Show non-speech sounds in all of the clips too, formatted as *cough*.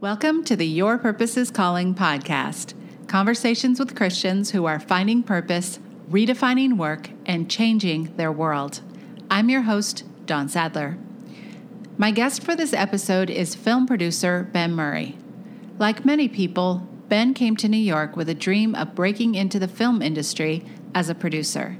Welcome to the Your Purpose is Calling podcast conversations with Christians who are finding purpose, redefining work, and changing their world. I'm your host, Dawn Sadler. My guest for this episode is film producer Ben Murray. Like many people, Ben came to New York with a dream of breaking into the film industry as a producer.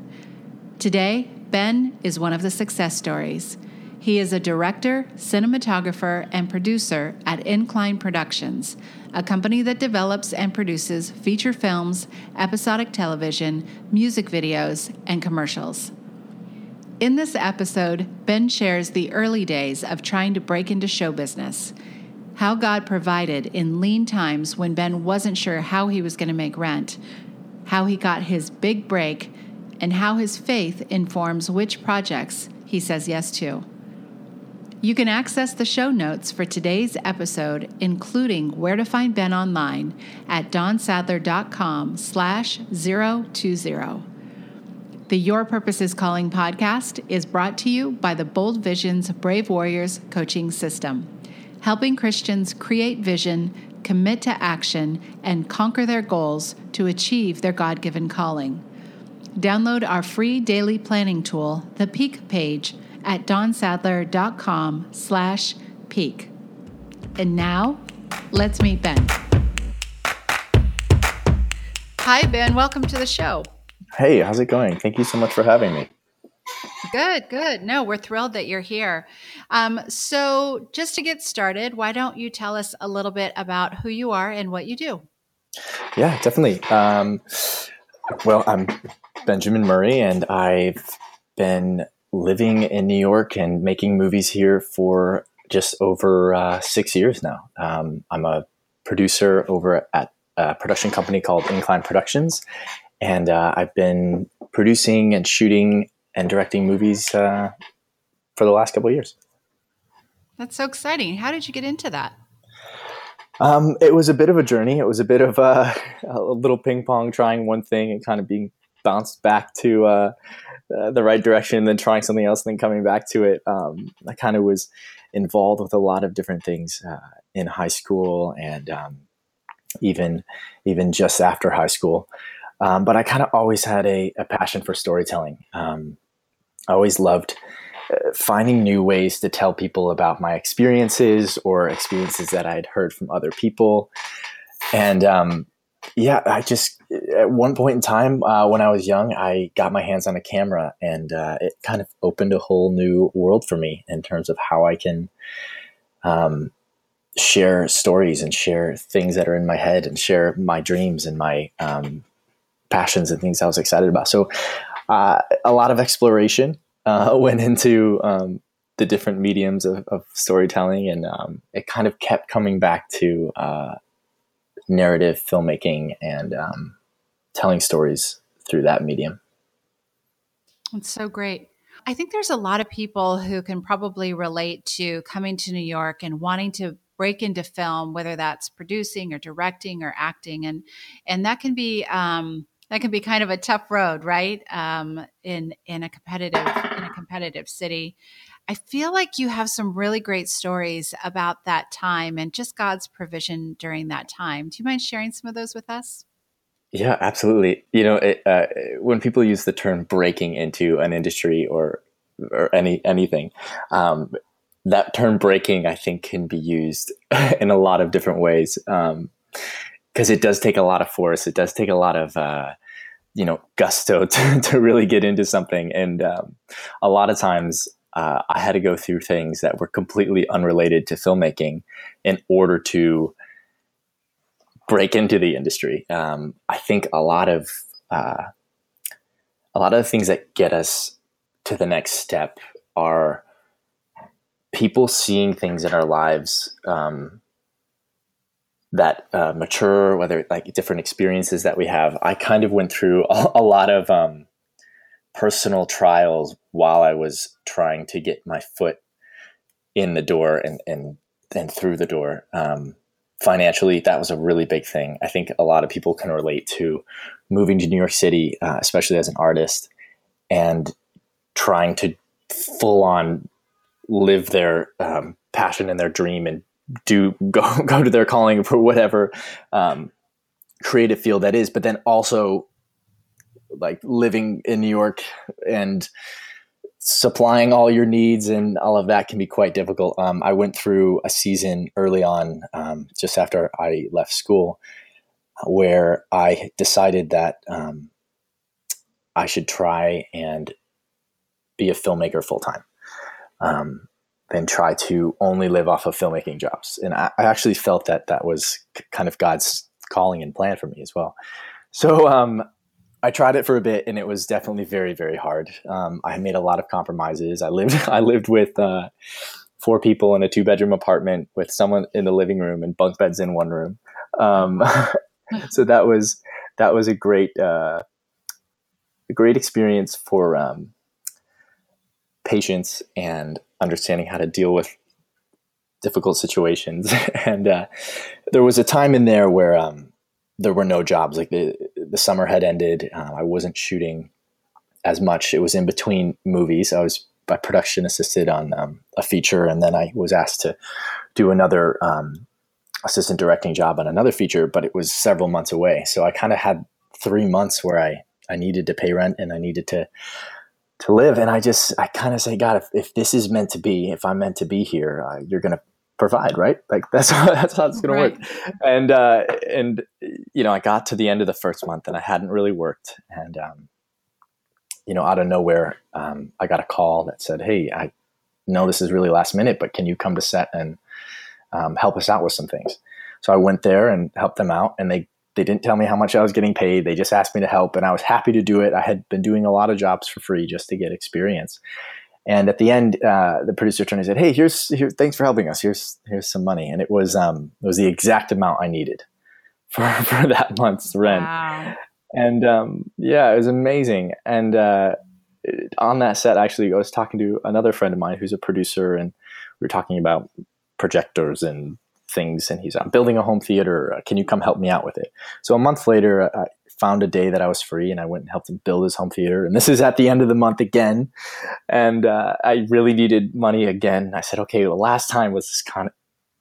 Today, Ben is one of the success stories. He is a director, cinematographer, and producer at Incline Productions, a company that develops and produces feature films, episodic television, music videos, and commercials. In this episode, Ben shares the early days of trying to break into show business, how God provided in lean times when Ben wasn't sure how he was going to make rent, how he got his big break, and how his faith informs which projects he says yes to. You can access the show notes for today's episode, including where to find Ben online at dawnsadler.com slash 020. The Your Purpose is Calling podcast is brought to you by the Bold Visions Brave Warriors coaching system, helping Christians create vision, commit to action, and conquer their goals to achieve their God given calling. Download our free daily planning tool, the Peak page, at dawnsadler.com slash peak. And now, let's meet Ben. Hi, Ben. Welcome to the show. Hey, how's it going? Thank you so much for having me. Good, good. No, we're thrilled that you're here. Um, so, just to get started, why don't you tell us a little bit about who you are and what you do? Yeah, definitely. Um, well, I'm Benjamin Murray, and I've been living in New York and making movies here for just over uh, six years now. Um, I'm a producer over at a production company called Incline Productions, and uh, I've been producing and shooting and directing movies uh, for the last couple of years. That's so exciting. How did you get into that? Um, it was a bit of a journey. It was a bit of a, *laughs* a little ping pong, trying one thing and kind of being bounced back to uh, the right direction, then trying something else, and then coming back to it. Um, I kind of was involved with a lot of different things uh, in high school and um, even even just after high school. Um, but I kind of always had a, a, passion for storytelling. Um, I always loved uh, finding new ways to tell people about my experiences or experiences that I had heard from other people. And um, yeah, I just at one point in time uh, when I was young, I got my hands on a camera, and uh, it kind of opened a whole new world for me in terms of how I can um, share stories and share things that are in my head and share my dreams and my um, passions and things I was excited about. So, uh, a lot of exploration uh, *laughs* went into um, the different mediums of, of storytelling, and um, it kind of kept coming back to uh, narrative filmmaking and um, telling stories through that medium. That's so great. I think there's a lot of people who can probably relate to coming to New York and wanting to break into film, whether that's producing or directing or acting, and and that can be um, that can be kind of a tough road, right? Um, in in a competitive in a competitive city. I feel like you have some really great stories about that time and just God's provision during that time. Do you mind sharing some of those with us? Yeah, absolutely. You know, it, uh, when people use the term breaking into an industry or or any anything, um, that term breaking, I think, can be used *laughs* in a lot of different ways because um, it does take a lot of force. It does take a lot of uh, you know gusto *laughs* to, to really get into something, and um, a lot of times uh, I had to go through things that were completely unrelated to filmmaking in order to break into the industry. Um, I think a lot of uh, a lot of the things that get us to the next step are people seeing things in our lives um, that uh, mature, whether like different experiences that we have. I kind of went through a, *laughs* a lot of um, personal trials while I was trying to get my foot in the door and and and through the door. Um, financially, that was a really big thing. I think a lot of people can relate to moving to New York City, uh, especially as an artist, and trying to full on live their um, passion and their dream and do *laughs* go go to their calling for whatever um, creative field that is, but then also like living in New York and supplying all your needs and all of that can be quite difficult. Um, I went through a season early on, um, just after I left school, where I decided that um, I should try and be a filmmaker full time. Um, and try to only live off of filmmaking jobs. And I, I actually felt that that was kind of God's calling and plan for me as well. So um, I tried it for a bit, and it was definitely very, very hard. Um, I made a lot of compromises. I lived, *laughs* I lived with uh, four people in a two bedroom apartment with someone in the living room and bunk beds in one room. Um, *laughs* so that was that was a great, uh, a great experience for um, patience and understanding how to deal with difficult situations. *laughs* and uh, there was a time in there where um, there were no jobs. Like the the summer had ended. Um, I wasn't shooting as much. It was in between movies. I was by production assisted on um, a feature, and then I was asked to do another um, assistant directing job on another feature, but it was several months away. So I kind of had three months where I I needed to pay rent and I needed to to live. And I just I kind of say, God, if, if this is meant to be, if I'm meant to be here, uh, you're gonna provide, right? Like *laughs* that's how, that's how it's going right. to work. And uh, and you know, I got to the end of the first month and I hadn't really worked, and um, you know, out of nowhere, um, I got a call that said, "Hey, I know this is really last minute, but can you come to set and um, help us out with some things?" So I went there and helped them out, and they they didn't tell me how much I was getting paid. They just asked me to help, and I was happy to do it. I had been doing a lot of jobs for free just to get experience. And at the end, uh, the producer turned and said, "Hey, here's here. Thanks for helping us. Here's here's some money." And it was um, it was the exact amount I needed *laughs* for for that month's rent. Wow. And um, yeah, it was amazing. And uh, on that set, actually, I was talking to another friend of mine who's a producer, and we were talking about projectors and things. And he's, "I'm building a home theater. Can you come help me out with it?" So a month later, I, found a day that I was free and I went and helped him build his home theater. And this is at the end of the month again. And uh, I really needed money again. I said, okay, the last time was this kind of,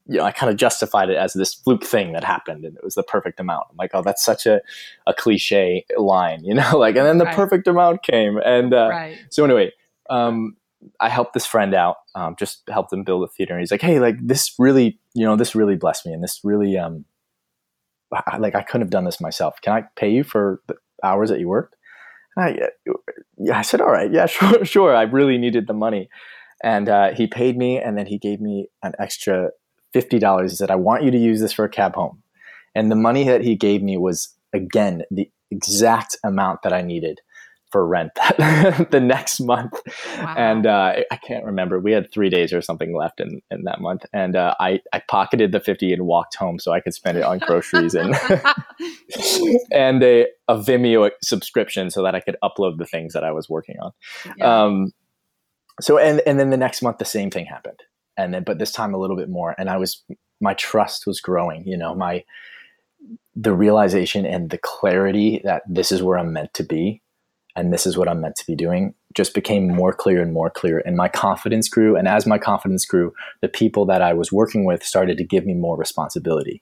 you know, I kind of justified it as this fluke thing that happened and it was the perfect amount. I'm like, oh, that's such a, a cliche line, *laughs* you know, like, and then the right. perfect amount came. And uh, right. so anyway, um, I helped this friend out, um, just helped him build a theater. And he's like, hey, like this really, you know, this really blessed me and this really, um, like I couldn't have done this myself. Can I pay you for the hours that you worked? I, yeah, I said, all right, yeah, *laughs* sure, sure. I really needed the money, and uh, he paid me, and then he gave me an extra fifty dollars. He said, I want you to use this for a cab home, and the money that he gave me was again the exact amount that I needed for rent *laughs* the next month. Wow. And uh, I can't remember. We had three days or something left in, in that month. And uh, I, I pocketed the 50 and walked home so I could spend it on groceries and, *laughs* *laughs* and a, a Vimeo subscription so that I could upload the things that I was working on. Yeah. Um, so, and, and then the next month, the same thing happened. And then, but this time a little bit more. And I was, my trust was growing, you know, my, the realization and the clarity that this is where I'm meant to be and this is what I'm meant to be doing just became more clear and more clear. And my confidence grew. And as my confidence grew, the people that I was working with started to give me more responsibility.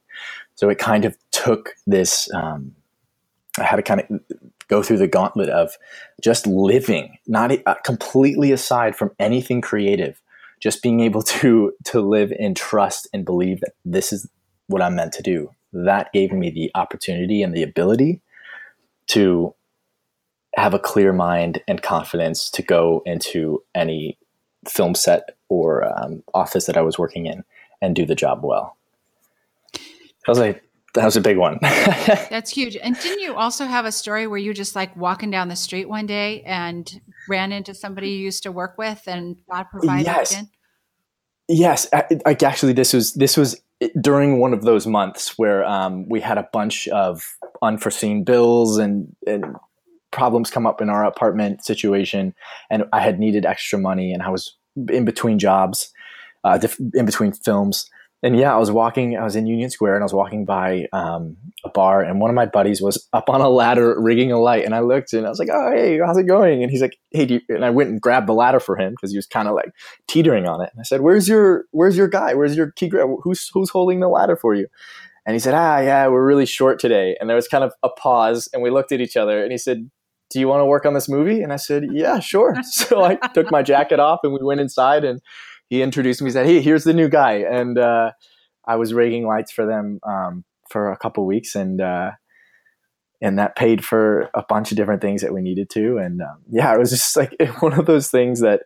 So it kind of took this, um, I had to kind of go through the gauntlet of just living, not uh, completely aside from anything creative, just being able *laughs* to to live in trust and believe that this is what I'm meant to do. That gave me the opportunity and the ability to have a clear mind and confidence to go into any film set or um, office that I was working in and do the job well. That was a that was a big one. *laughs* That's huge. And didn't you also have a story where you just like walking down the street one day and ran into somebody you used to work with and God provided yes. again? Yes, like actually, this was this was during one of those months where um, we had a bunch of unforeseen bills and and problems come up in our apartment situation, and I had needed extra money, and I was in between jobs, uh, in between films. And yeah, I was walking. I was in Union Square, and I was walking by um, a bar, and one of my buddies was up on a ladder rigging a light, and I looked and I was like, "Oh, hey, how's it going?" And he's like, "Hey," and I went and grabbed the ladder for him because he was kind of like teetering on it. And I said, "Where's your Where's your guy? Where's your key grab? Who's Who's holding the ladder for you?" And he said, "Ah, yeah, we're really short today." And there was kind of a pause, and we looked at each other, and he said, do you want to work on this movie? And I said, yeah, sure. *laughs* so I took my jacket off and we went inside and he introduced me. He said, hey, here's the new guy. And uh, I was rigging lights for them um, for a couple weeks and uh, and that paid for a bunch of different things that we needed to. And um, yeah, it was just like *laughs* one of those things that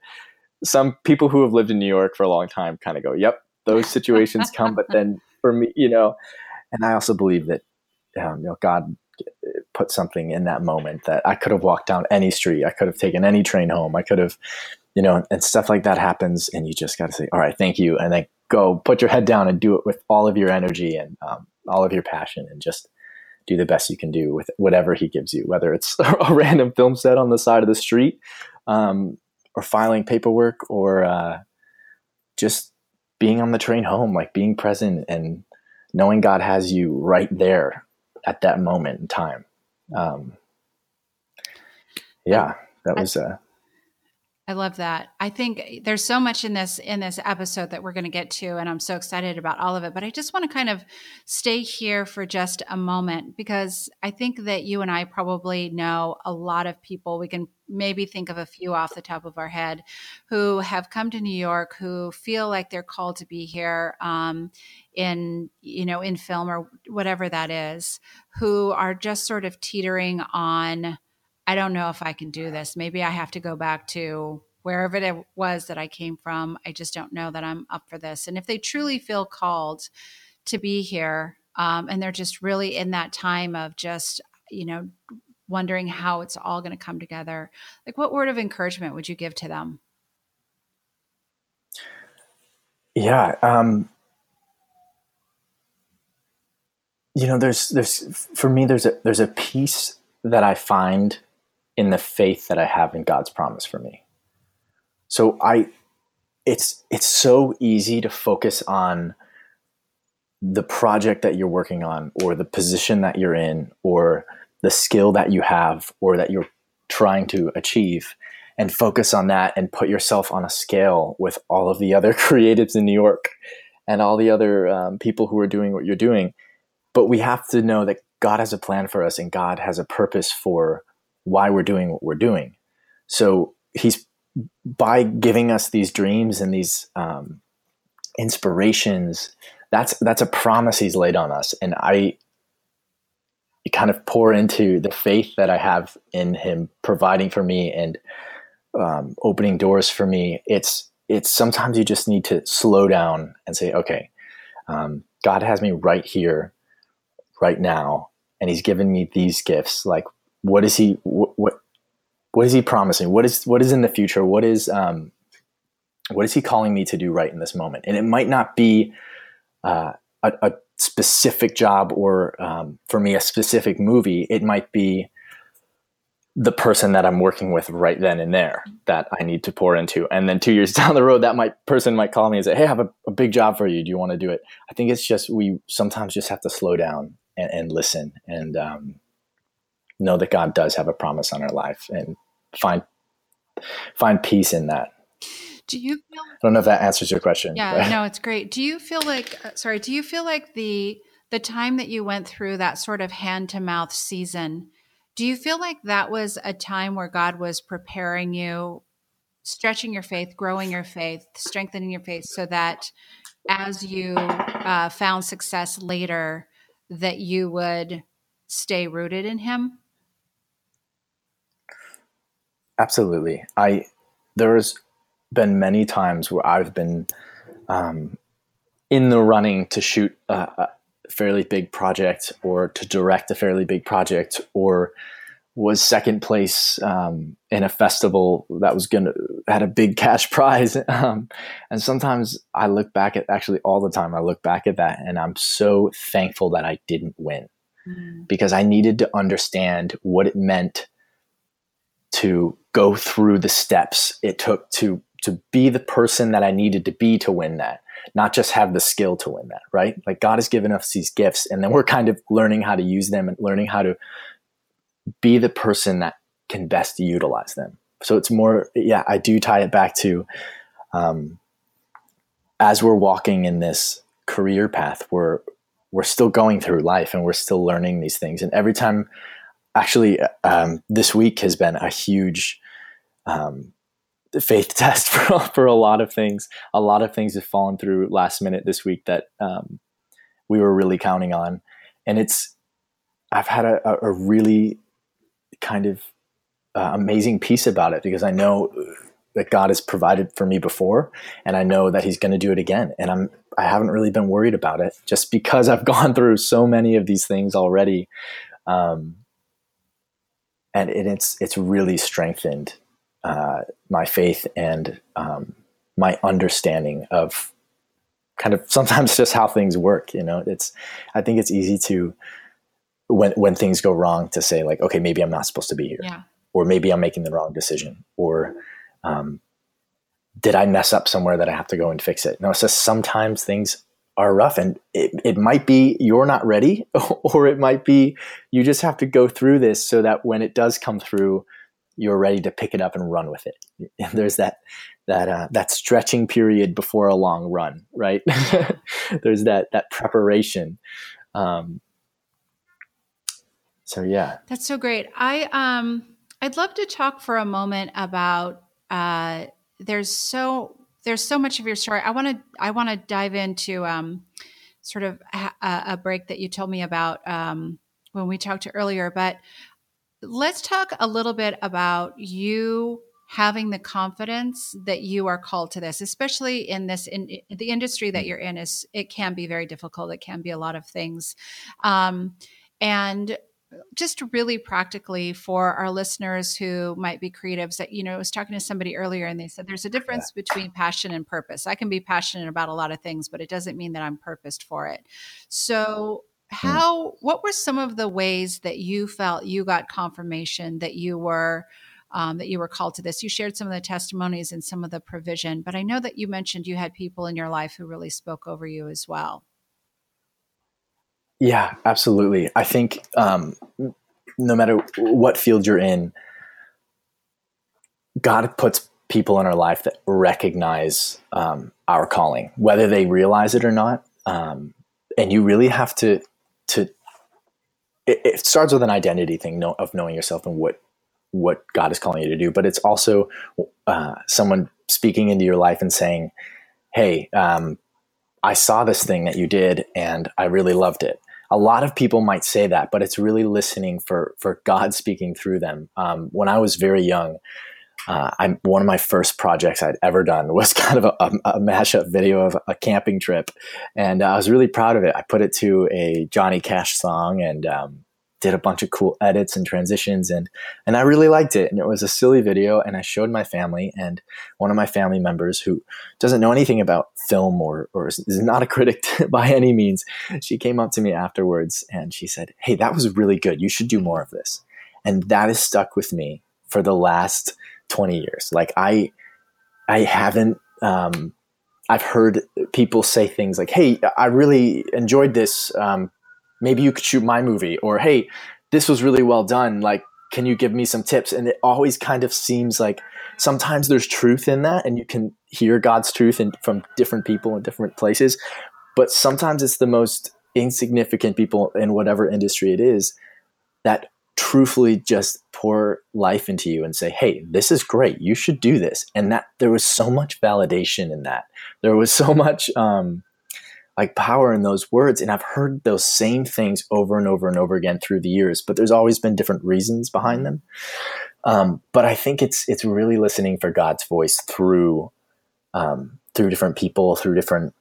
some people who have lived in New York for a long time kind of go, yep, those situations come. But then for me, you know, and I also believe that um, you know God put something in that moment that I could have walked down any street. I could have taken any train home. I could have, you know, and stuff like that happens. And you just got to say, all right, thank you. And then go put your head down and do it with all of your energy and um, all of your passion and just do the best you can do with whatever he gives you, whether it's *laughs* a random film set on the side of the street um, or filing paperwork or uh, just being on the train home, like being present and knowing God has you right there at that moment in time. Um, yeah, that was. Uh, I love that. I think there's so much in this in this episode that we're going to get to and I'm so excited about all of it, but I just want to kind of stay here for just a moment because I think that you and I probably know a lot of people. We can maybe think of a few off the top of our head who have come to New York who feel like they're called to be here um, in you know in film or whatever that is, who are just sort of teetering on I don't know if I can do this. Maybe I have to go back to wherever it was that I came from. I just don't know that I'm up for this. And if they truly feel called to be here, um, and they're just really in that time of just, you know, wondering how it's all going to come together, like what word of encouragement would you give to them? Yeah. Um, you know, there's, there's, for me, there's a, there's a piece that I find in the faith that I have in God's promise for me. So I it's it's so easy to focus on the project that you're working on or the position that you're in or the skill that you have or that you're trying to achieve and focus on that and put yourself on a scale with all of the other *laughs* creatives in New York and all the other um, people who are doing what you're doing. But we have to know that God has a plan for us and God has a purpose for why we're doing what we're doing. So he's by giving us these dreams and these um, inspirations. That's that's a promise he's laid on us, and I kind of pour into the faith that I have in him providing for me and um, opening doors for me. It's it's sometimes you just need to slow down and say, okay, um, God has me right here, right now, and He's given me these gifts. Like, what is he what, what what is he promising? What is what is in the future? What is um what is he calling me to do right in this moment? And it might not be uh, a, a, specific job or um, for me a specific movie. It might be the person that i'm working with right then and there that i need to pour into. And then two years *laughs* down the road that might person might call me and say hey i have a, a big job for you. Do you want to do it? I think it's just we sometimes just have to slow down and, and listen and um, know that God does have a promise on our life and find find peace in that. Do you feel I don't know if that answers your question. Yeah, no, it's great. Do you feel like uh, sorry, do you feel like the the time that you went through that sort of hand to mouth season, do you feel like that was a time where God was preparing you, stretching your faith, growing your faith, strengthening your faith so that as you uh, found success later, that you would stay rooted in Him? Absolutely. I there's been many times where I've been um, in the running to shoot a, a, fairly big project or to direct a fairly big project or was second place um, in a festival that was gonna had a big cash *laughs* prize um, and sometimes i look back at actually all the time i look back at that and i'm so thankful that i didn't win mm. because i needed to understand what it meant to go through the steps it took to to be the person that I needed to be to win that. not just have the skill to win that, right? Like God has given us these gifts, and then we're kind of learning how to use them and learning how to be the person that can best utilize them. So it's more, yeah, I do tie it back to um, as we're walking in this career path, we're we're still going through life and we're still learning these things. And every time, actually, um, this week has been a huge um, faith *laughs* test for for a lot of things. A lot of things have fallen through last minute this week that um, we were really counting on, and it's I've had a, a really kind of uh, amazing peace about it because I know that God has provided for me before, and I know that He's going to do it again. And I'm I haven't really been worried about it just because I've *laughs* gone through so many of these things already, um, and it, it's it's really strengthened uh, my faith and um, my understanding of kind of sometimes *laughs* just how things work. You know, it's I think it's easy to when when things go wrong to say like, okay, maybe I'm not supposed to be here, yeah. or maybe I'm making the wrong decision, or um, did I mess up somewhere that I have to go and fix it? No, it's just sometimes things are rough and it, it might be you're not ready *laughs* or it might be you just have to go through this so that when it does come through you're ready to pick it up and run with it. *laughs* There's that that uh, that stretching period before a long run right? *laughs* There's that that preparation. Um, so yeah. That's so great. I um i'd love to talk for a moment about uh there's so there's so much of your story. I want to I want to dive into um, sort of a, a, break that you told me about um, when we talked to earlier. But let's talk a little bit about you having the confidence that you are called to this, especially in this in, in the industry that you're in. Is it can be very difficult. It can be a lot of things, um, and just really practically for our listeners who might be creatives that you know i was talking to somebody earlier and they said there's a difference between passion and purpose. I can be passionate about a lot of things but it doesn't mean that i'm purposed for it. So hmm. how what were some of the ways that you felt you got confirmation that you were um, that you were called to this? You shared some of the testimonies and some of the provision but i know that you mentioned you had people in your life who really spoke over you as well yeah, absolutely. I think um, no matter what field you're in, God puts people in our life that recognize um, our calling, whether they realize it or not. Um, and you really have to to. It, it, starts with an identity thing of knowing yourself and what what God is calling you to do, but it's also uh, someone speaking into your life and saying, "Hey, um, I saw this thing that you did, and I really loved it." A lot of people might say that, but it's really listening for for God speaking through them. Um, when I was very young, uh, I'm one of my first projects I'd ever done *laughs* was kind of a, a, a mashup video of a camping trip, and I was really proud of it. I put it to a Johnny Cash song, and um, did a bunch of cool edits and transitions and and I really liked it and it was a silly video and I showed my family and one of my family members who doesn't know anything about film or or is not a critic *laughs* by any means she came up to me afterwards and she said hey that was really good. You should do more of this. And that has stuck with me for the last 20 years. Like I I haven't um, I've heard people say things like, "Hey, I really enjoyed this um, maybe you could shoot my movie or hey this was really well done like can you give me some tips? And it always kind of seems like sometimes there's truth in that and you can hear god's truth from different people in different places but sometimes it's the most insignificant people in whatever industry it is that truthfully just pour life into you and say hey this is great you should do this. And that there was so much validation in that. There was so much um, like power in those words. And I've heard those same things over and over and over again through the years, but there's always been different reasons behind them. Um, but I think it's it's really listening for God's voice through um, through different people, through different.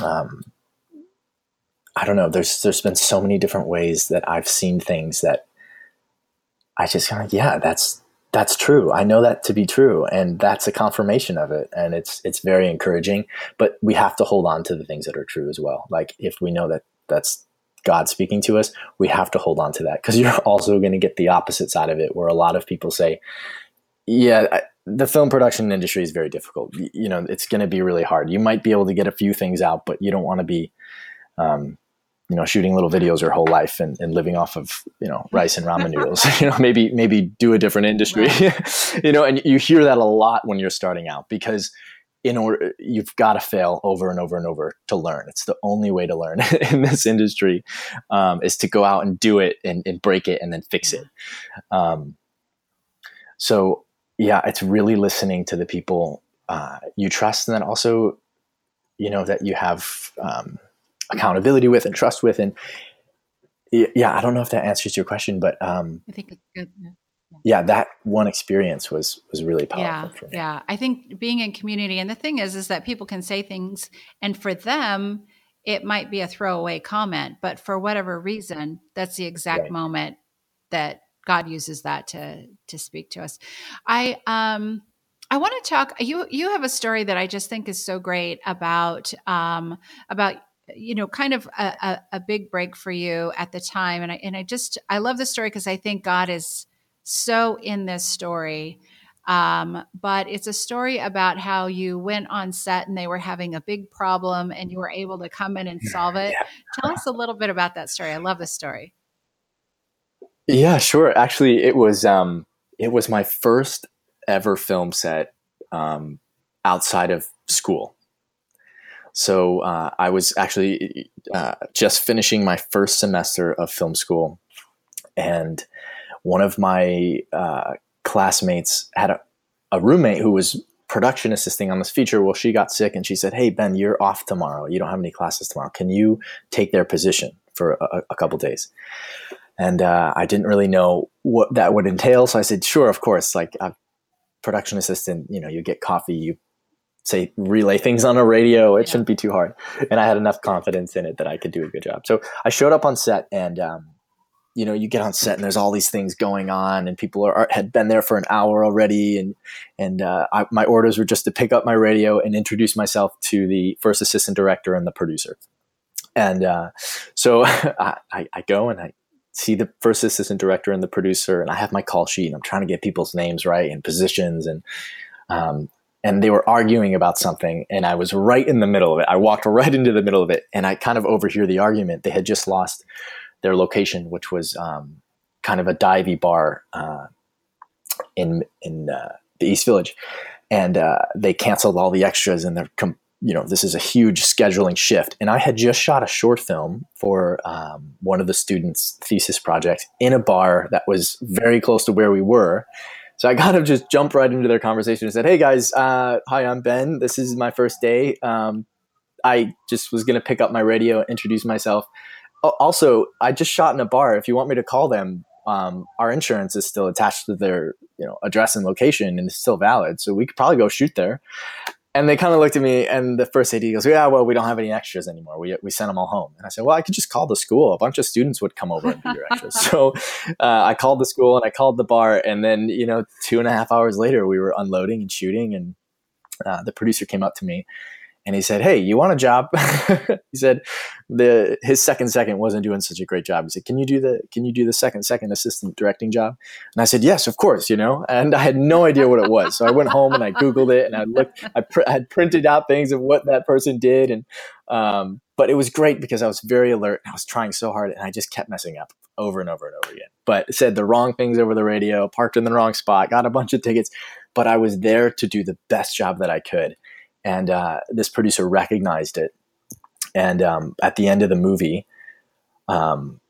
Um, I don't know. There's there's been so many different ways that I've seen things that I just kind of yeah, that's that's true. I know that to be true, and that's a confirmation of it, and it's it's very encouraging. But we have to hold on to the things that are true as well. Like if we know that that's God speaking to us, we have to hold on to that because *laughs* you're also going to get the opposite side of it, where a lot of people say, "Yeah, I, the film production industry is very difficult. You know, it's going to be really hard. You might be able to get a few things out, but you don't want to be, um, you know, shooting little videos your whole life and, and living off of, you know, rice and ramen noodles, *laughs* you know, maybe, maybe do a different industry, *laughs* you know, and you hear that a lot when you're starting out because in order, you've got to fail over and over and over to learn. It's the only way to learn *laughs* in this industry um, is to go out and do it and, and break it and then fix it. Um, so yeah, it's really listening to the people uh, you trust, and then also, you know, that you have um, accountability with and trust with, and yeah, I don't know if that answers your question, but um, I think it's good. Yeah. yeah. that one experience was was really powerful yeah, for me. Yeah, I think being in community, and the thing is, is that people can say things, and for them, it might be a throwaway comment, but for whatever reason, that's the exact right. moment that God uses that to to speak to us. I um I want to talk. You you have a story that I just think is so great about um about you know kind of a, a, a big break for you at the time, and I and I just I love the story because I think God is so in this story. Um, but it's a story about how you went on set and they were having a big problem and you were able to come in and solve it. Yeah. Tell us a little bit about that story. I love this story. Yeah, sure. Actually, it was um, it was my first ever film set um, outside of school. So uh, I was actually uh, just finishing my first semester of film school, and one of my uh, classmates had a, a roommate who was production assisting on this feature. Well, she got sick, and she said, "Hey Ben, you're off tomorrow. You don't have any classes tomorrow. Can you take their position for a, a couple days?" and uh, I didn't really know what that would entail. So I said, sure, of course. Like a production assistant, you know, you get coffee, you say relay things on a radio. It yeah. shouldn't be too hard. And I had enough confidence in it that I could do a good job. So I showed up on set, and um, you know, you get on set, and there's all these things going on, and people are, had been there for an hour already, and and uh, I, my orders were just to pick up my radio and introduce myself to the first assistant director and the producer. And uh, so *laughs* I, I go and I see the first assistant director and the producer, and I have my call sheet, and I'm trying to get people's names right and positions, and um, and they were arguing about something, and I was right in the middle of it. I walked right into the middle of it, and I kind of overhear the argument. They had just lost their location, which was um, kind of a divey bar uh, in in uh, the East Village, and uh, they canceled all the extras, and they're com- you know, this is a huge scheduling shift. And I had just shot a short film for um, one of the students' thesis projects in a bar that was very close to where we were. So I kind of just jumped right into their conversation and said, "Hey guys, uh, hi, I'm Ben. This is my first day. Um, I just was to pick up my radio, introduce myself. Also, I just shot in a bar. If you want me to call them, um, our insurance is still attached to their you know address and location and it's still valid so we could probably go shoot there and they kind of looked at me, and the first AD goes, "Yeah, well, we don't have any extras anymore. We we sent them all home." And I said, "Well, I could just call the school. A bunch of students would come over and be your extras." *laughs* so uh, I called the school and I called the bar, and then you know, two and a half hours later, we were unloading and shooting, and uh, the producer came up to me and he said, "Hey, you want a job?" *laughs* he said the his second second wasn't doing such a great job. He said, "Can you do the Can you do the second second assistant directing job?" And I said, "Yes, of course." You know, and I had no idea what it was, so I went home and I googled it and I looked. I, pr- I had printed out things of what that person did, and um, but it was great because I was very alert and I was trying so hard, and I just kept messing up over and over and over again. But said the wrong things over the radio, parked in the wrong spot, got a bunch of tickets, but I was there to do the best job that I could and uh, this producer recognized it. And um, at the end of the movie, um,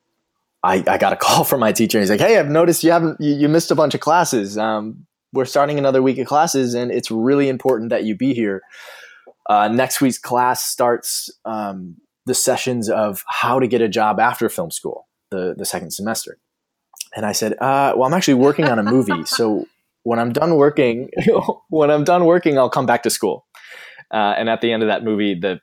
I, I, got a *laughs* call from my teacher. He's like, "Hey, I've noticed you haven't you, you missed a bunch of classes. Um, we're starting another week of classes, and it's really important that you be here. Uh, next week's class starts um, the sessions of how to get a job after film school, the the second semester." And I said, uh, "Well, I'm actually working on a movie, so." When I'm done working, *laughs* when I'm done working, I'll come back to school. Uh, and at the end of that movie, the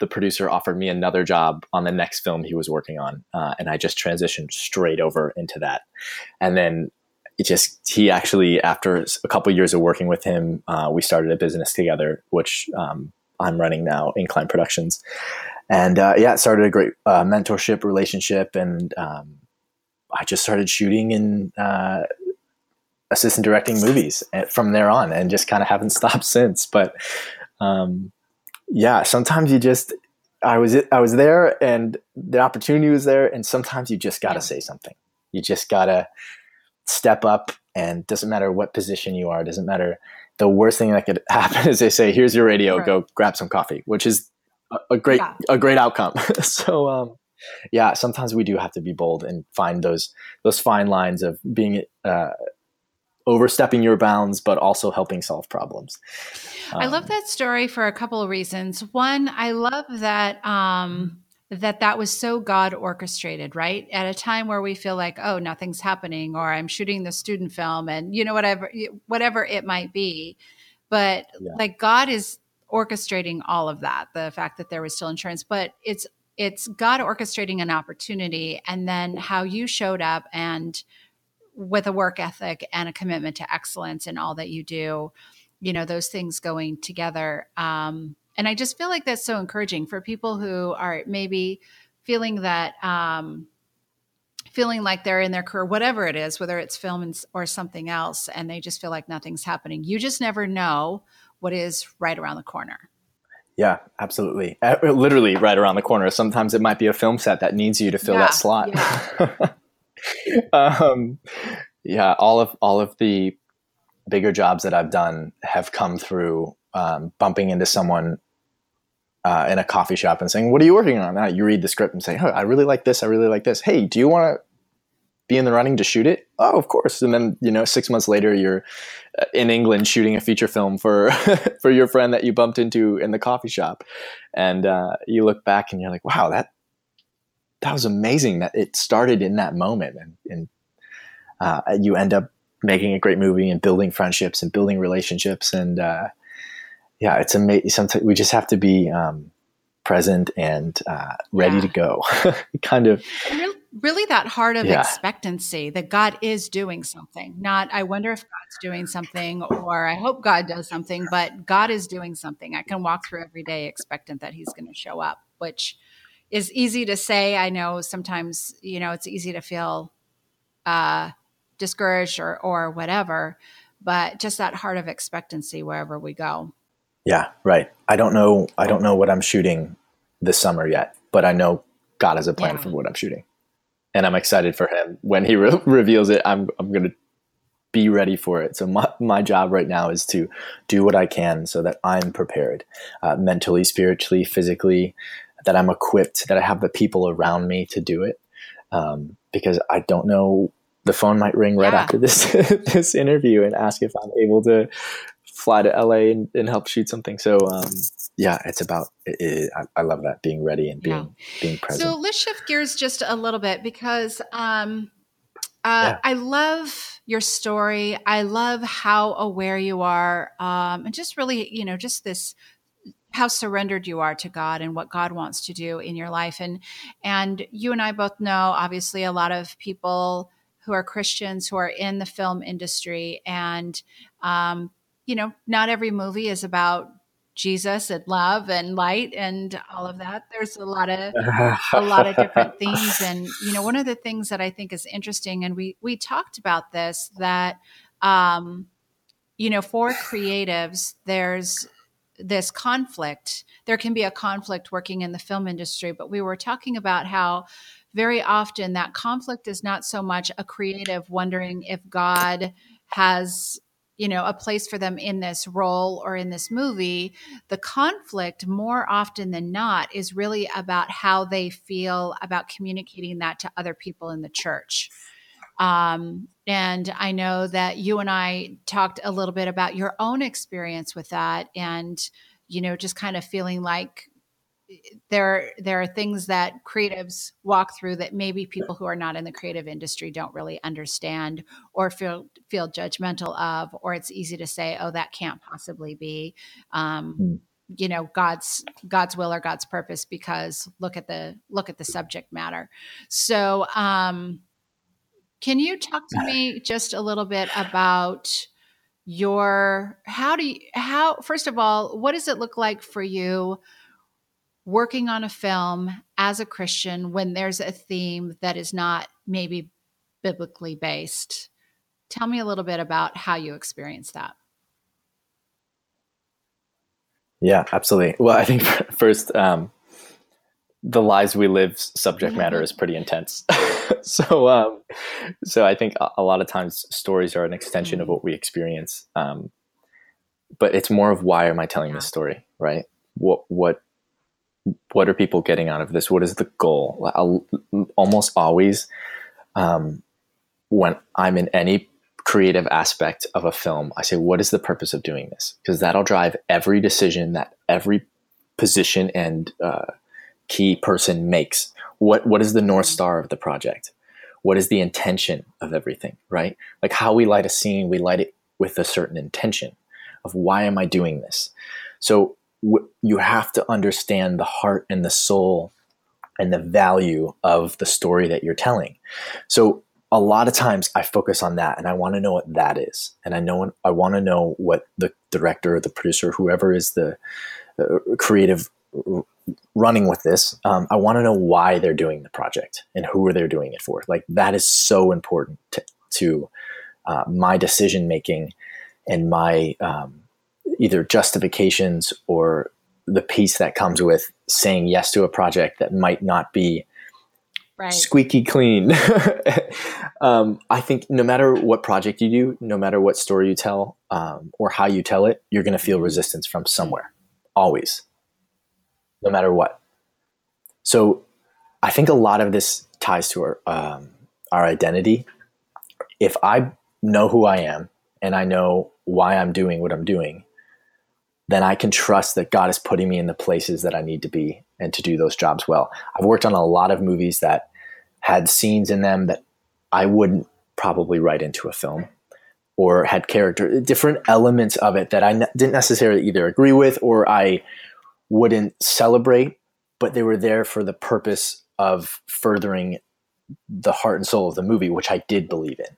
the producer offered me another job on the next film he was working on, uh, and I just transitioned straight over into that. And then it just he actually after a couple years of working with him, uh, we started a business together, which um, I'm running now, Incline Productions. And uh, yeah, started a great uh, mentorship relationship, and um, I just started shooting and uh, assistant directing movies eh, from there on, and just kind of haven't *laughs* stopped since. But um, yeah, sometimes you just I was I was there, and the opportunity was there, and sometimes you just got to yeah. say something. You just gotta step up, and doesn't matter what position you are, doesn't matter. The worst thing that could *laughs* happen is they say, "Here's your radio, right. go grab some coffee," which is a, a great yeah. a great outcome. *laughs* so um, yeah, sometimes we do have to be bold and find those those fine lines of being uh, overstepping your bounds, but also helping solve problems. Um, I love that story for a couple of reasons. One, I love that. Um, that that was so god orchestrated right at a time where we feel like oh nothing's happening or i'm shooting the student film and you know whatever whatever it might be but yeah. like god is orchestrating all of that the fact that there was still insurance but it's it's God orchestrating an opportunity and then how you showed up and with a work ethic and a commitment to excellence in all that you do, you know, those things going together. Um, and I just feel like that's so encouraging for people who are maybe feeling that, um, feeling like they're in their career, whatever it is, whether it's film or something else, and they just feel like nothing's happening. You just never know what is right around the corner. Yeah, absolutely. Uh, literally right around the corner. Sometimes it might be a film set that needs you to fill yeah, that slot. Yeah. *laughs* *laughs* um, yeah, all of all of the bigger jobs that I've done have come through um, bumping into someone uh, in a coffee shop and saying, "What are you working on?" You read the script and say, "Oh, I really like this. I really like this. Hey, do you want to be in the running to shoot it? Oh, of course. And then, you know, six months later, you're uh, in England shooting a feature film for, *laughs* for your friend that you bumped into in the coffee shop. And uh, you look back and you're like, wow, that, that was amazing that it started in that moment. And, and uh, you end up making a great movie and building friendships and building relationships. And uh, yeah, it's amazing. Sometimes we just have to be um, present and uh, ready yeah. to go. *laughs* kind of really that heart of yeah. expectancy that God is doing something. Not, I wonder if God's doing something or I hope God does something, but God is doing something. I can walk through every day expectant that He's going to show up, which is easy to say. I know sometimes, you know, it's easy to feel uh, discouraged or, or whatever, but just that heart of expectancy wherever we go. Yeah, right. I don't know. I don't know what I'm shooting this summer yet, but I know God has a plan yeah. for what I'm shooting and I'm excited for him when he re- reveals it. I'm I'm gonna be ready for it. So my my job right now is to do what I can so that I'm prepared, uh, mentally, spiritually, physically, that I'm equipped, that I have the people around me to do it. Um, because I don't know, the phone might ring right yeah. after this *laughs* this interview and ask if I'm able to fly to LA and, and help shoot something. So um, yeah, it's about. It, it, I, I, love that being ready and being yeah. being present. So let's shift gears just a little bit because um, uh, yeah. I love your story. I love how aware you are, um, and just really, you know, just this how surrendered you are to God and what God wants to do in your life. And and you and I both know, obviously, a lot of people who are Christians who are in the film industry, and um, you know, not every movie is about Jesus and love and light and all of that. There's a lot of a lot of different *laughs* themes, and you know, one of the things that I think is interesting, and we we talked about this that, um, you know, for creatives, there's this conflict. There can be a conflict working in the film industry, but we were talking about how very often that conflict is not so much a creative wondering if God has you know a place for them in this role or in this movie the conflict more often than not is really about how they feel about communicating that to other people in the church um, and i know that you and i talked a little bit about your own experience with that and you know just kind of feeling like there there are things that creatives walk through that maybe people who are not in the creative industry don't really understand or feel feel judgmental of or it's easy to say oh that can't possibly be um, mm. you know god's god's will or god's purpose because look at the look at the subject matter so um, can you talk to *laughs* me just a little bit about your how do you how first of all what does it look like for you working on a film as a Christian when there's a theme that is not maybe biblically based. Tell me a little bit about how you experience that. Yeah, absolutely. Well, I think *laughs* first, um, the lives we live subject matter is pretty intense. *laughs* *laughs* so, um, so I think a, lot of times stories are an extension of mm-hmm. what we experience. Um, but it's more of why am I telling this story, right? What what what are people getting out of this? What is the goal? I'll, almost always, um, when I'm in any creative aspect of a film, I say, what is the purpose of doing this? Because that'll drive every decision that every position and uh, key person makes. What what is the north star of the project? What is the intention of everything? Right? Like how we light a scene, we light it with a certain intention of why am I doing this? So w- you have to understand the heart and the soul and the value of the story that you're telling. So a lot of times I focus on that and I want to know what that is. And I know I want to know what the director or the producer, whoever is the uh, creative running with this, um, I want to know why they're doing the project and who are they doing it for. Like that is so important to, to uh, my decision making and my um, either justifications or the piece that comes with saying yes to a project that might not be right. squeaky clean. *laughs* um, I think no matter what project you do, no matter what story you tell um, or how you tell it, you're going to feel resistance from somewhere, always, no matter what. So I think a lot of this ties to our, um, our identity. If I know who I am and I know why I'm doing what I'm doing, then I can trust that God is putting me in the places that I need to be and to do those jobs well. I've worked on a lot of movies that had scenes in them that I wouldn't probably write into a film or had character different elements of it that I didn't necessarily either agree with or I wouldn't celebrate, but they were there for the purpose of furthering the heart and soul of the movie, which I did believe in.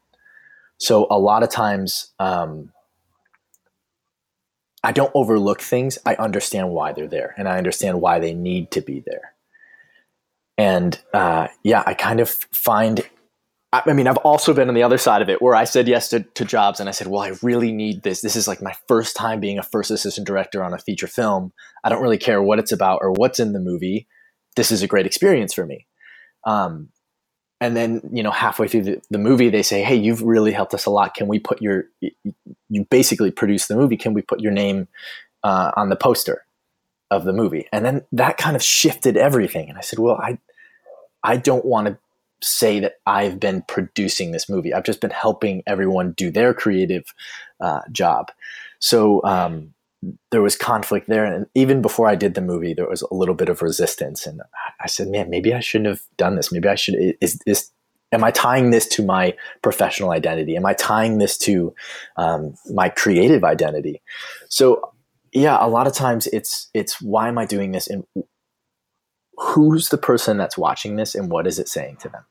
So a lot of times, um, I don't overlook things. I understand why they're there, and I understand why they need to be there. And uh, yeah, I kind of find. I mean, I've also been on the other side of it where I said yes to, to jobs and I said, well, I really need this. This is like my first time being a first assistant director on a feature film. I don't really care what it's about or what's in the movie. This is a great experience for me. Um, and then you know halfway through the, the, movie they say hey you've really helped us a lot can we put your you basically produce the movie can we put your name uh, on the poster of the movie and then that kind of shifted everything and i said well i i don't want to say that i've been producing this movie. I've just been helping everyone do their creative uh, job. So um, there was conflict there and even before i did the movie there was a little bit of resistance and i said man maybe i shouldn't have done this. Maybe i should is this am i tying this to my professional identity? Am i tying this to um, my creative identity? So yeah a lot of times it's it's why am i doing this? And who's the person that's watching this and what is it saying to them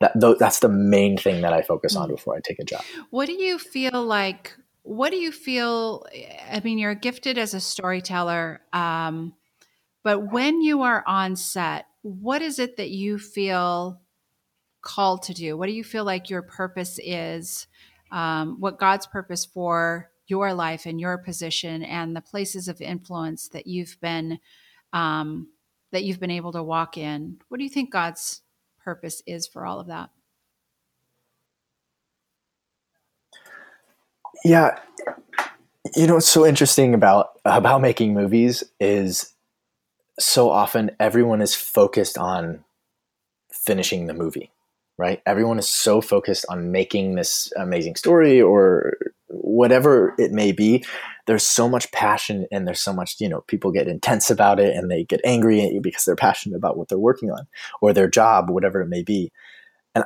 that that's the main thing that i focus on mm. before i take a job what do you feel like what do you feel? I mean, you're gifted as a storyteller, um, but when you are on set, what is it that you feel called to do? What do you feel like your purpose is? Um, what God's purpose for your life and your position and the places of influence that you've been um, that you've been able to walk in? What do you think God's purpose is for all of that? Yeah, you know what's so interesting about about making movies is so often everyone is focused on finishing the movie, right? Everyone is so focused on making this amazing story or whatever it may be. There's so much passion and there's so much, you know, people get intense about it and they get angry at you because they're passionate about what they're working on or their job, whatever it may be And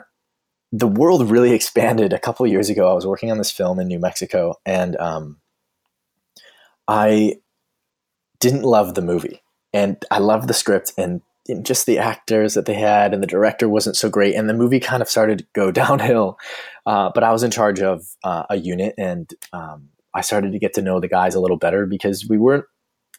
the world really expanded a couple years ago. I was working on this film in New Mexico, and um, I didn't love the movie, and I loved the script and just the actors that they had, and the director wasn't so great, and the movie kind of started to go *laughs* downhill. Uh, but I was in charge of uh, a unit, and um, I started to get to know the guys a little better because we weren't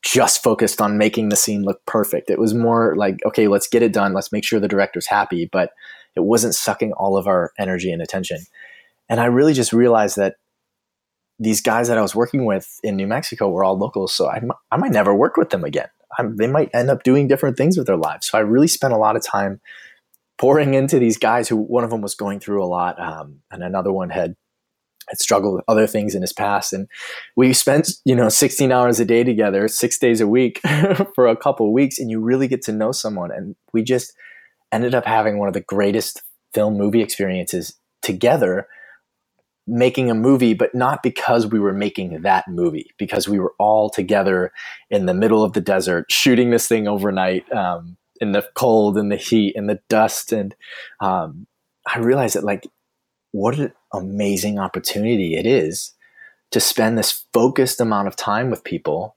just focused on making the scene look perfect. It was more like, okay, let's get it done. Let's make sure the director's happy, but it wasn't sucking all of our energy and attention. And I really just realized that these guys that I was working with in New Mexico were all locals, so I, I might never work with them again. I'm, they might end up doing different things with their lives. So I really spent a lot of time pouring into these guys who one of them was going through a lot, um, and another one had had struggled with other things in his past. And we spent, you know, 16 hours a day together, six days a week *laughs* for a couple weeks, and you really get to know someone. And we just ended up having one of the greatest film movie experiences together making a movie, but not because we were making that movie, because we were all together in the middle of the desert shooting this thing overnight um, in the cold and the heat and the dust. And um, I realized that, like, what an amazing opportunity it is to spend this focused amount of time with people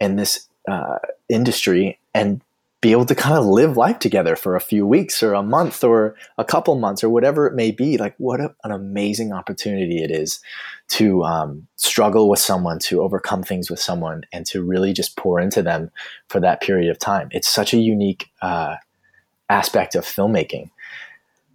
in this uh, industry and be able to kind of live life together for a few weeks or a month or a couple months or whatever it may be. Like, what a, an amazing opportunity it is to um, struggle with someone, to overcome things with someone, and to really just pour into them for that period of time. It's such a unique uh, aspect of filmmaking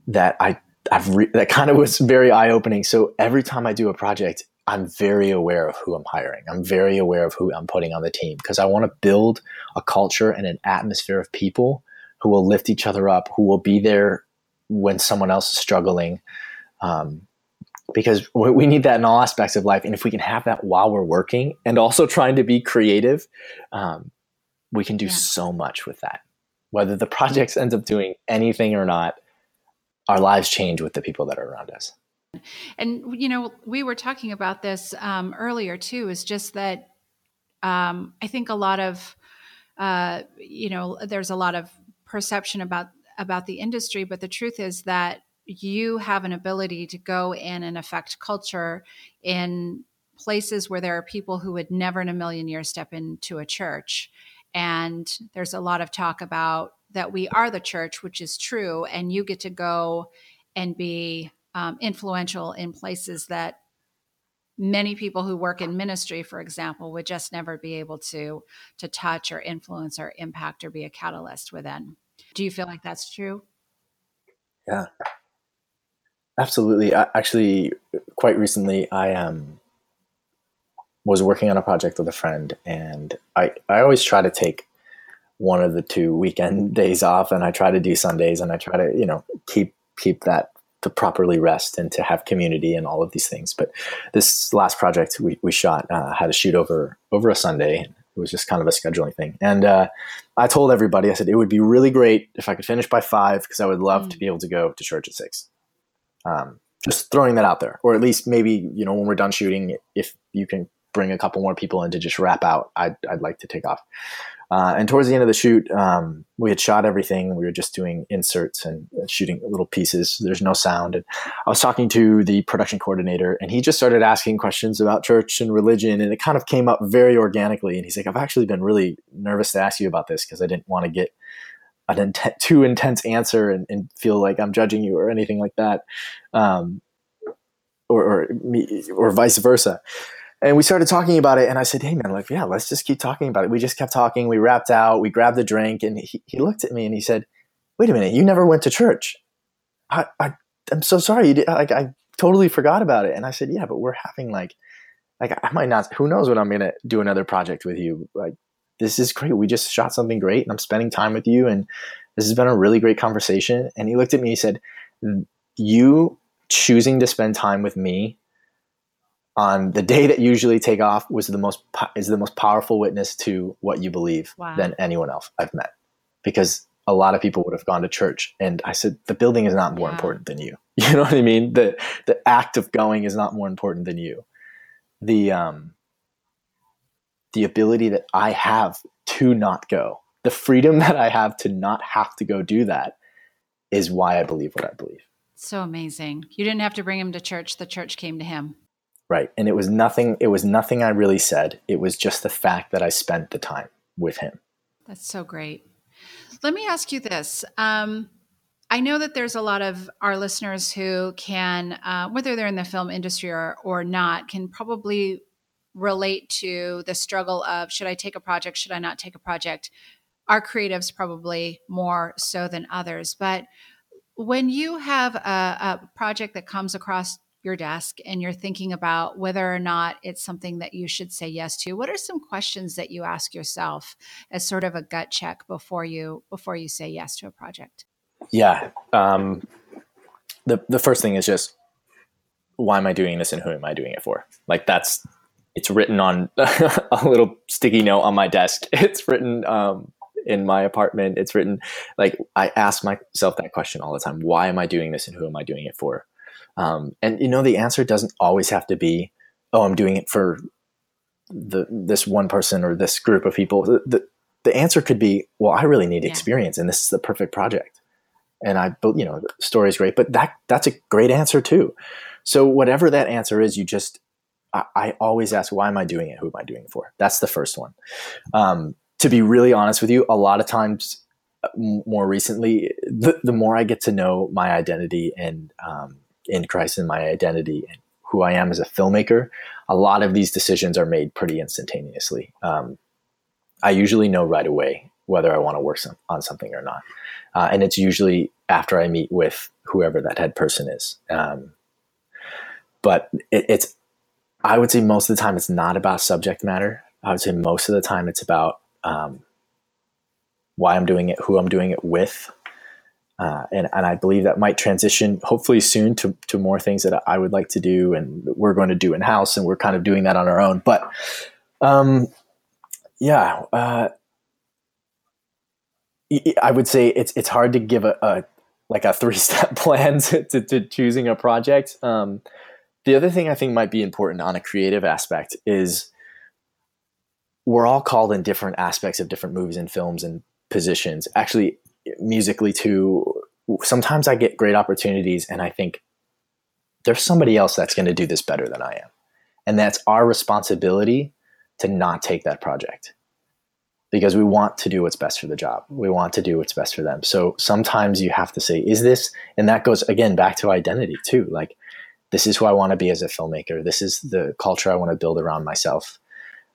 that I I've re- that kind of was very eye opening. So every time I do a project, I'm very aware of who I'm hiring. I'm very aware of who I'm putting on the team because I want to build a culture and an atmosphere of people who will lift each other up, who will be there when someone else is struggling. Um, because we need that in all aspects of life. And if we can have that while we're working and also trying to be creative, um, we can do yeah. so much with that. Whether the *laughs* projects ends up doing anything or not, our lives change with the people that are around us. And you know, we were talking about this um, earlier too. Is just that um, I think a lot of uh, you know, there's a lot of perception about about the industry, but the truth is that you have an ability to go in and affect culture in places where there are people who would never in a million years step into a church. And there's a lot of talk about that we are the church, which is true, and you get to go and be um, influential in places that many people who work in ministry for example would just never be able to to touch or influence or impact or be a catalyst within. Do you feel like that's true? Yeah. Absolutely. I, actually quite recently i um was working on a project with a friend and i i always try to take one of the two weekend *laughs* days off and i try to do sundays and i try to you know keep keep that to properly rest and to have community and all of these things. But this last project we, we shot uh, had a shoot over over a Sunday. It was just kind of a scheduling thing. And uh, I told everybody, I said, it would be really great if I could finish by five because I would love mm. to be able to go to church at six. Um, just throwing that out there, or at least maybe you know when we're done shooting, if you can bring a couple more people in to just wrap out, I'd I'd like to take off. Uh, and towards the end of the shoot, um, we had shot everything. We were just doing inserts and shooting little pieces. There's no sound. And I was talking to the production coordinator, and he just started asking questions about church and religion. And it kind of came up very organically. And he's like, I've actually been really nervous to ask you about this because I didn't want to get an too intense answer and, and, feel like I'm judging you or anything like that. Um, or, or, or vice versa and we started talking about it and i said hey man like yeah let's just keep talking about it. We just kept talking. We wrapped out. We grabbed a drink and he, he looked at me and he said wait a minute you never went to church. I, I i'm so sorry you did, like i totally forgot about it. And i said yeah but we're having like like i might not who knows when i'm gonna do another project with you. Like this is great. We just shot something great and i'm spending time with you and this has been a really great conversation. And he looked at me and he said you choosing to spend time with me on the day that usually take off was the most is the most powerful witness to what you believe wow. than anyone else I've met. Because a lot of people would have gone to church and I said the building is not more yeah. important than you. *laughs* You know what I mean? The the act of going is not more important than you. The um the ability that I have to not go the freedom *laughs* that I have to not have to go do that is why I believe what I believe. So amazing. You didn't have to bring him to church. The church came to him Right. And it was nothing it was nothing I really said. It was just the fact that I spent the time with him. That's so great. Let me ask you this. Um, I know that there's a lot of our listeners who can, uh, whether they're in the film industry or, or not, can probably relate to the struggle of should I take a project, should I not take a project? Our creatives probably more so than others. But when you have a, a project that comes across your desk and you're thinking about whether or not it's something that you should say yes to what are some questions that you ask yourself as sort of a gut check before you before you say yes to a project? Yeah um, the, the first thing is just why am i doing this and who am i doing it for? Like that's it's written on *laughs* a little sticky note on my desk. *laughs* It's written um, in my apartment. It's written like i ask myself that question all the time. Why am i doing this and who am i doing it for um, and you know, the answer doesn't always have to be, "Oh, I'm doing it for the this one person or this group of people." The the, the answer could be, "Well, I really need yeah. experience, and this is the perfect project." And I, you know, the story is great, but that that's a great answer too. So whatever that answer is, you just I, I always ask, "Why am I doing it? Who am I doing it for?" That's the first one. Um, to be really honest with you, a lot of times uh, more recently, the, the more I get to know my identity and um, in Christ and my identity and who I am as a filmmaker, a lot of these decisions are made pretty instantaneously. Um, I usually know right away whether I want to work some, on something or not. Uh, and it's usually after I meet with whoever that head person is. Um, but it, it's, I would say most of the time it's not about subject matter. I would say most of the time it's about um, why I'm doing it, who I'm doing it with, uh, and, and I believe that might transition hopefully soon to, to more things that I would like to do and we're going to do in house and we're kind of doing that on our own. But um, yeah, uh, I would say it's it's hard to give a, a like a three step *laughs* plan to, to, to, choosing a project. Um, the other thing I think might be important on a creative aspect is we're all called in different aspects of different movies and films and positions. Actually, musically too sometimes i get great opportunities and i think there's somebody else that's going to do this better than i am. And that's our responsibility to not take that project. Because we want to do what's best for the job. We want to do what's best for them. So sometimes you have to say is this and that goes again back to identity too. Like this is who i want to be as a filmmaker. This is the culture i want to build around myself.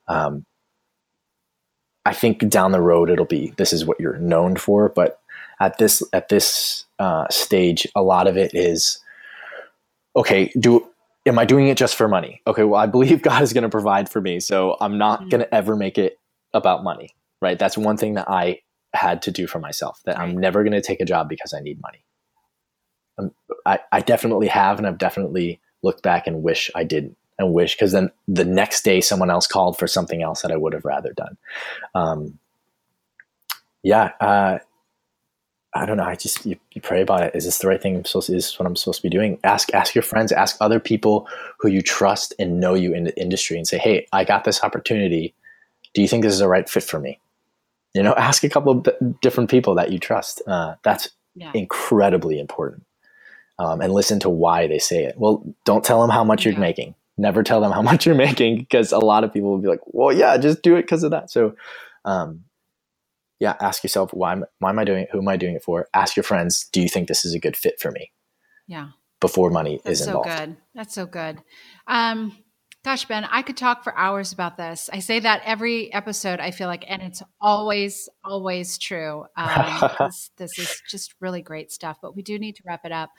Um, I think down the road it'll be this is what you're known for, but at this at this uh, stage, a lot of it is okay. Do am I doing it just for money? Okay, well I believe *laughs* God is going to provide for me, so I'm not mm-hmm. going to ever make it about money. Right? That's one thing that I had to do for myself. That I'm never going to take a job because I need money. Um, I, I definitely have, and I've definitely looked back and wish I didn't and wish because then the next day someone else called for something else that I would have rather done. Um, yeah, uh, I don't know. I just you, you, pray about it. Is this the right thing? I'm supposed to, is this what I'm supposed to be doing? Ask ask your friends, ask other people who you trust and know you in the industry, and say, Hey, I got this opportunity. Do you think this is a right fit for me? You know, *laughs* ask a couple of different people that you trust. Uh, that's yeah. incredibly important. Um, and listen to why they say it. Well, don't tell them how much yeah. you're making never tell them how *laughs* much you're making because a lot of people will be like, well, yeah, just do it because of that. So, um, yeah, ask yourself, why, am, why am I doing it? Who am I doing it for? Ask your friends, do you think this is a good fit for me? Yeah. Before money That's is involved. That's so good. That's so good. Um, Gosh, Ben, I could talk for hours about this. I say that every episode, I feel like, and it's always, always true. Um, *laughs* this, this, is just really great stuff. But we do need to wrap it up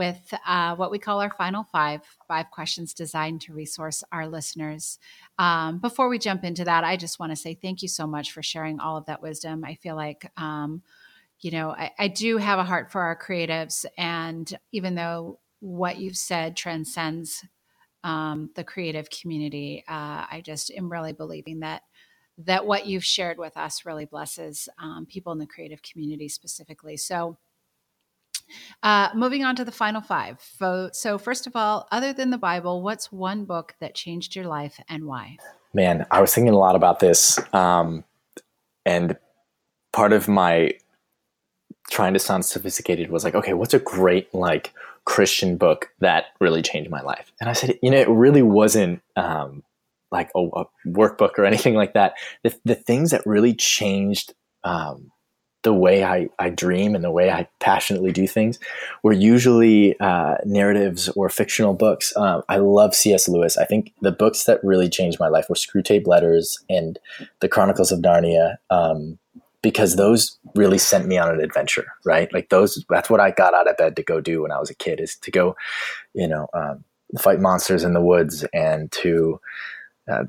with uh, what we call our final five five questions designed to resource our listeners. Um, before we jump into that, I just want to say thank you so much for sharing all of that wisdom. I feel like, um, you know, I, I do have a heart for our creatives. And even though what you've said transcends um, the creative community. Uh, I just am really believing that that what you've shared with us really blesses um, people in the creative community specifically. So. Uh, moving on to the final five. So, so, first of all, other than the Bible, what's one book that changed your life and why? Man, I was thinking a lot about this. Um, and part of my trying to sound sophisticated was like, okay, what's a great, like, Christian book that really changed my life. And I said, you know, it really wasn't um, like a, a, workbook or *laughs* anything like that. The, the things that really changed um, the way I, I dream and the way I passionately do things were usually uh, narratives or fictional books. Um, I love C.S. Lewis. I think the books that really changed my life were Screwtape Letters and The Chronicles of Narnia. Um, because those really sent me on an adventure, right? Like those, that's what I got out of bed to go do when I was a kid is to go, you know, um, fight monsters in the woods and to uh,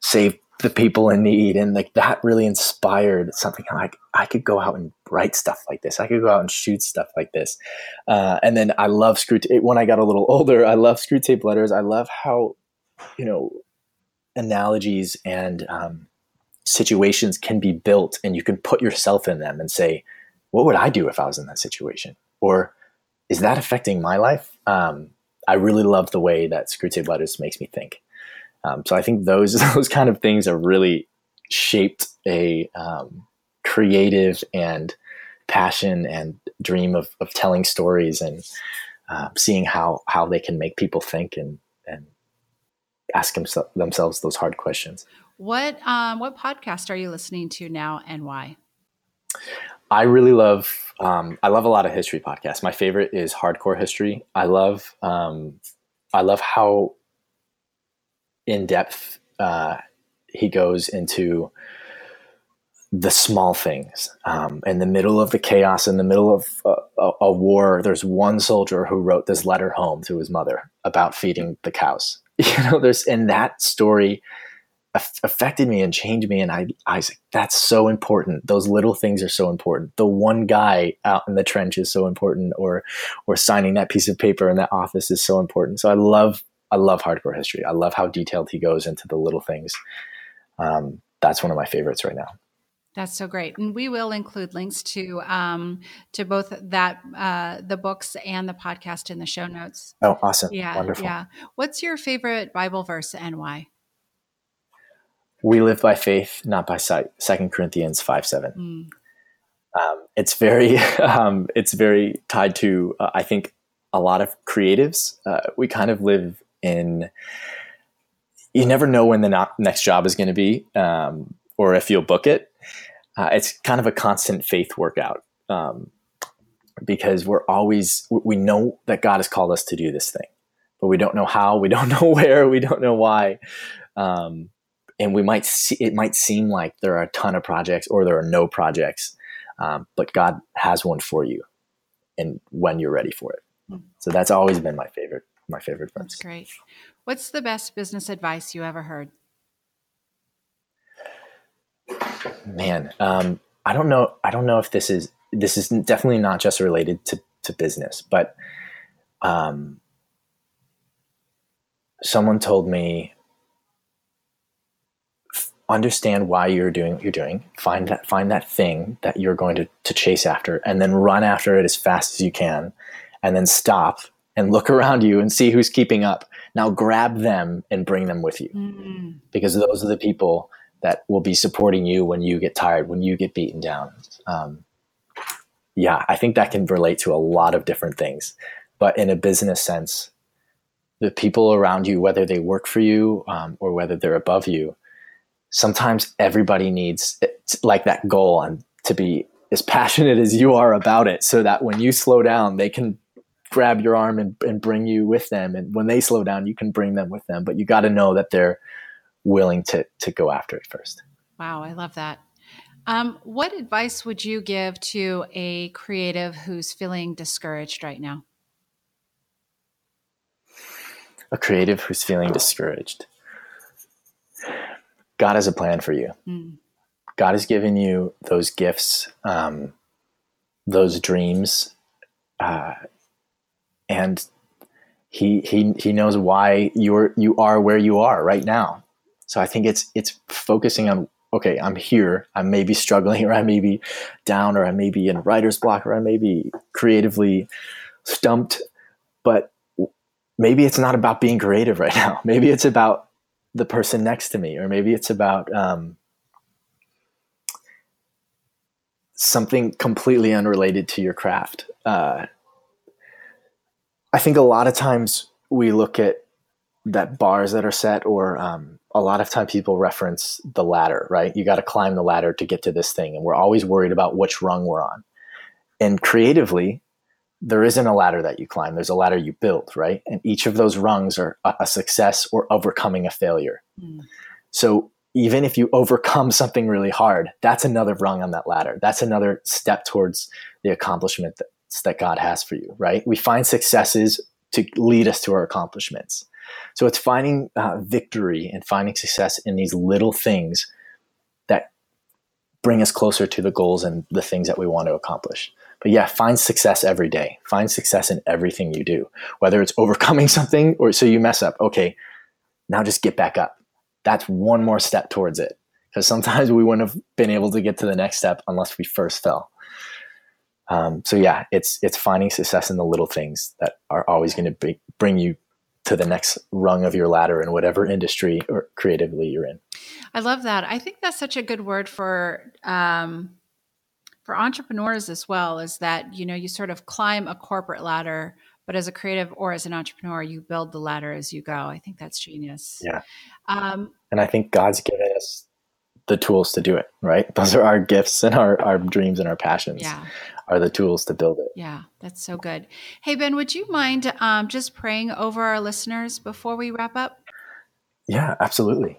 save the people in need and like that really inspired something like i could go out and write stuff like this. I could go out and shoot stuff like this. Uh, and then i love Screwtape when i got a little *laughs* older i love Screwtape letters. I love how you know analogies and um, situations can be built and you can put yourself in them and say what would i do if i was in that situation? Or is that affecting my life? Um, i really love the way that Screwtape letters makes me think um, so I think those *laughs* those kind of things are really shaped a um, creative and passion and dream of, of telling stories and uh, seeing how how they can make people think and and ask themselves those hard questions. What um, what podcast are you listening to now and why? I really love um, I love a lot of history podcasts. My favorite is Hardcore History. I love um, I love how in depth uh, he goes into the small things. Um, in the middle of the chaos, in the middle of a, a, a, war, there's one soldier who wrote this letter home to his mother about feeding the cows. *laughs* You know, there's and that story affected me and changed me. And I, I that's so important. Those little things are so important. The one guy out in the trench is so important, or or signing that piece of paper in that office is so important. So I love I love hardcore history. I love how detailed he goes into the little things. Um, that's one of my favorites right now. That's so great, and we will include links to um, to both that uh, the books and the podcast in the show notes. Oh, awesome! Yeah, wonderful. Yeah. What's your favorite Bible verse and why? We live by faith, not by sight. Second Corinthians five seven. Mm. Um, it's very *laughs* um, it's very tied to uh, I think a lot of creatives. Uh, we kind of live in you never know when the not, next job is going to be um, or if you'll book it. Uh, it's kind of a constant faith workout um, because we're always we know that god has called us to do this thing but we don't know how we *laughs* don't know where we don't know why. Um, and we might see it might seem like there are a ton of projects or there are no projects um, but god has one for you and when you're ready for it. Hmm. so that's always been my favorite my favorite verse. That's great. What's the best business advice you ever heard? Man, um, I don't know. I don't know if this is this is definitely not just related to to business, but um, someone told me understand why you're doing what you're doing find that find that thing that you're going to, to chase after and then run after it as fast as you can and then stop and look around you and see who's keeping up. Now grab them and bring them with you mm-hmm. because those are the people that will be supporting you when you get tired, when you get beaten down. Um, yeah, I think that can relate to a lot of different things. But in a business sense, the people around you, whether they work for you um, or whether they're above you, sometimes everybody needs like that goal and to be as *laughs* passionate as you are about it so that when you slow down, they can grab your arm and, and bring you with them. And when they slow down, you can bring them with them. But you got to know that they're willing to to go after it first. Wow, I love that. Um, what advice would you give to a creative who's feeling discouraged right now? A creative who's feeling discouraged. God has a plan for you. Mm. God has given you those gifts, um, those dreams, uh, and he he he knows why you're you are where you are right now. So I think it's it's focusing on okay, I'm here. I may be struggling, *laughs* or I may be down, or I may be in writer's block, or I may be creatively stumped. But maybe it's not about being creative right now. *laughs* Maybe it's about the person next to me, or maybe it's about um, something completely unrelated to your craft. Uh, I think a lot of times we look at that bars that are set, or um, a lot of time people reference the ladder, right? You got to climb the ladder to get to this thing, and we're always worried about which rung we're on. And creatively, there isn't a ladder that you climb. There's a ladder you build, right? And each of those rungs are a, success or overcoming a failure. Mm. So even if you overcome something really hard, that's another rung on that ladder. That's another step towards the accomplishment that God has for you, right? We find successes to lead us to our accomplishments. So it's finding uh, victory and finding success in these little things that bring us closer to the goals and the things that we want to accomplish. But yeah, find success every day. Find success in everything you do, whether it's overcoming *laughs* something or so you mess up. Okay, now just get back up. That's one more step towards it. Because sometimes we wouldn't have been able to get to the next step unless we first fell. Um, so yeah, it's it's finding success in the little things that are always going to bring you to the next rung of your ladder in whatever industry or creatively you're in. I love that. I think that's such a good word for um, for entrepreneurs as well. Is that you know you sort of climb a corporate ladder, but as a creative or as an entrepreneur, you build the ladder as you go. I think that's genius. Yeah. Um, and I think God's given us the tools to do it, right? *laughs* Those are our gifts and our, our dreams and our passions yeah. are the tools to build it. Yeah, that's so good. Hey, Ben, would you mind um, just praying over our listeners before we wrap up? Yeah, absolutely.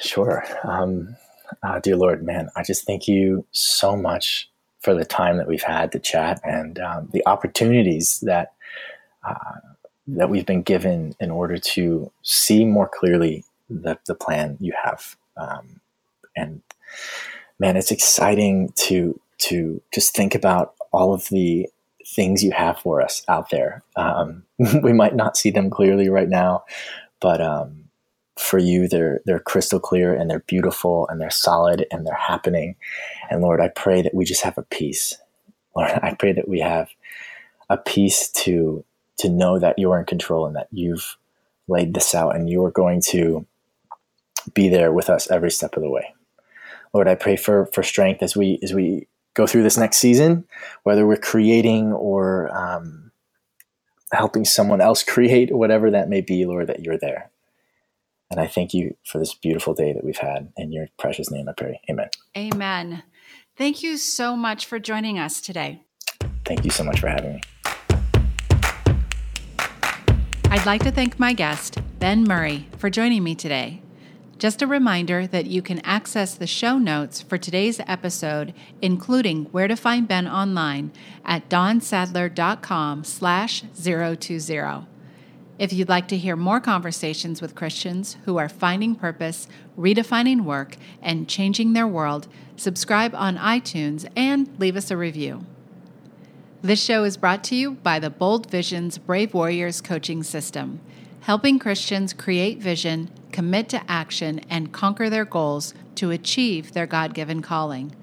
Sure. Um, uh, dear Lord, man, I just thank you so much for the time that we've had to chat and um, the opportunities that uh, that we've been given in order to see more clearly the, the plan you have. Um, and man, it's exciting to to just think about all of the things you have for us out there. Um, *laughs* we might not see them clearly right now, but um, for you, they're they're crystal clear and they're beautiful and they're solid and they're happening. And Lord, I pray that we just have a peace. Lord, *laughs* I pray that we have a peace to to know that you are in control and that you've laid this out and you are going to be there with us every step of the way. Lord, I pray for for strength as we as we go through this next season, whether we're creating or um, helping someone else create, whatever that may be, Lord, that you're there. And I thank you for this beautiful day that we've had. In your precious name, I pray. Amen. Amen. Thank you so much for joining us today. Thank you so much for having me. I'd like to thank my guest, Ben Murray, for joining me today. Just a reminder that you can access the show notes for today's episode, including where to find Ben online, at dawnsadler.com slash 020. If you'd like to hear more conversations with Christians who are finding purpose, redefining work, and changing their world, subscribe on iTunes and leave us a review. This show is brought to you by the Bold Visions Brave Warriors coaching system helping Christians create vision, commit to action, and conquer their goals to achieve their God given calling.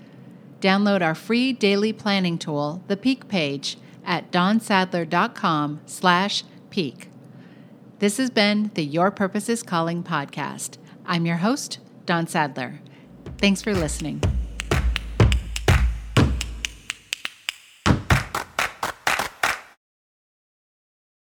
Download our free daily planning tool, the Peak page, at dawnsadler.com slash peak. This has been the Your Purpose is Calling podcast. I'm your host, Dawn Sadler. Thanks for listening.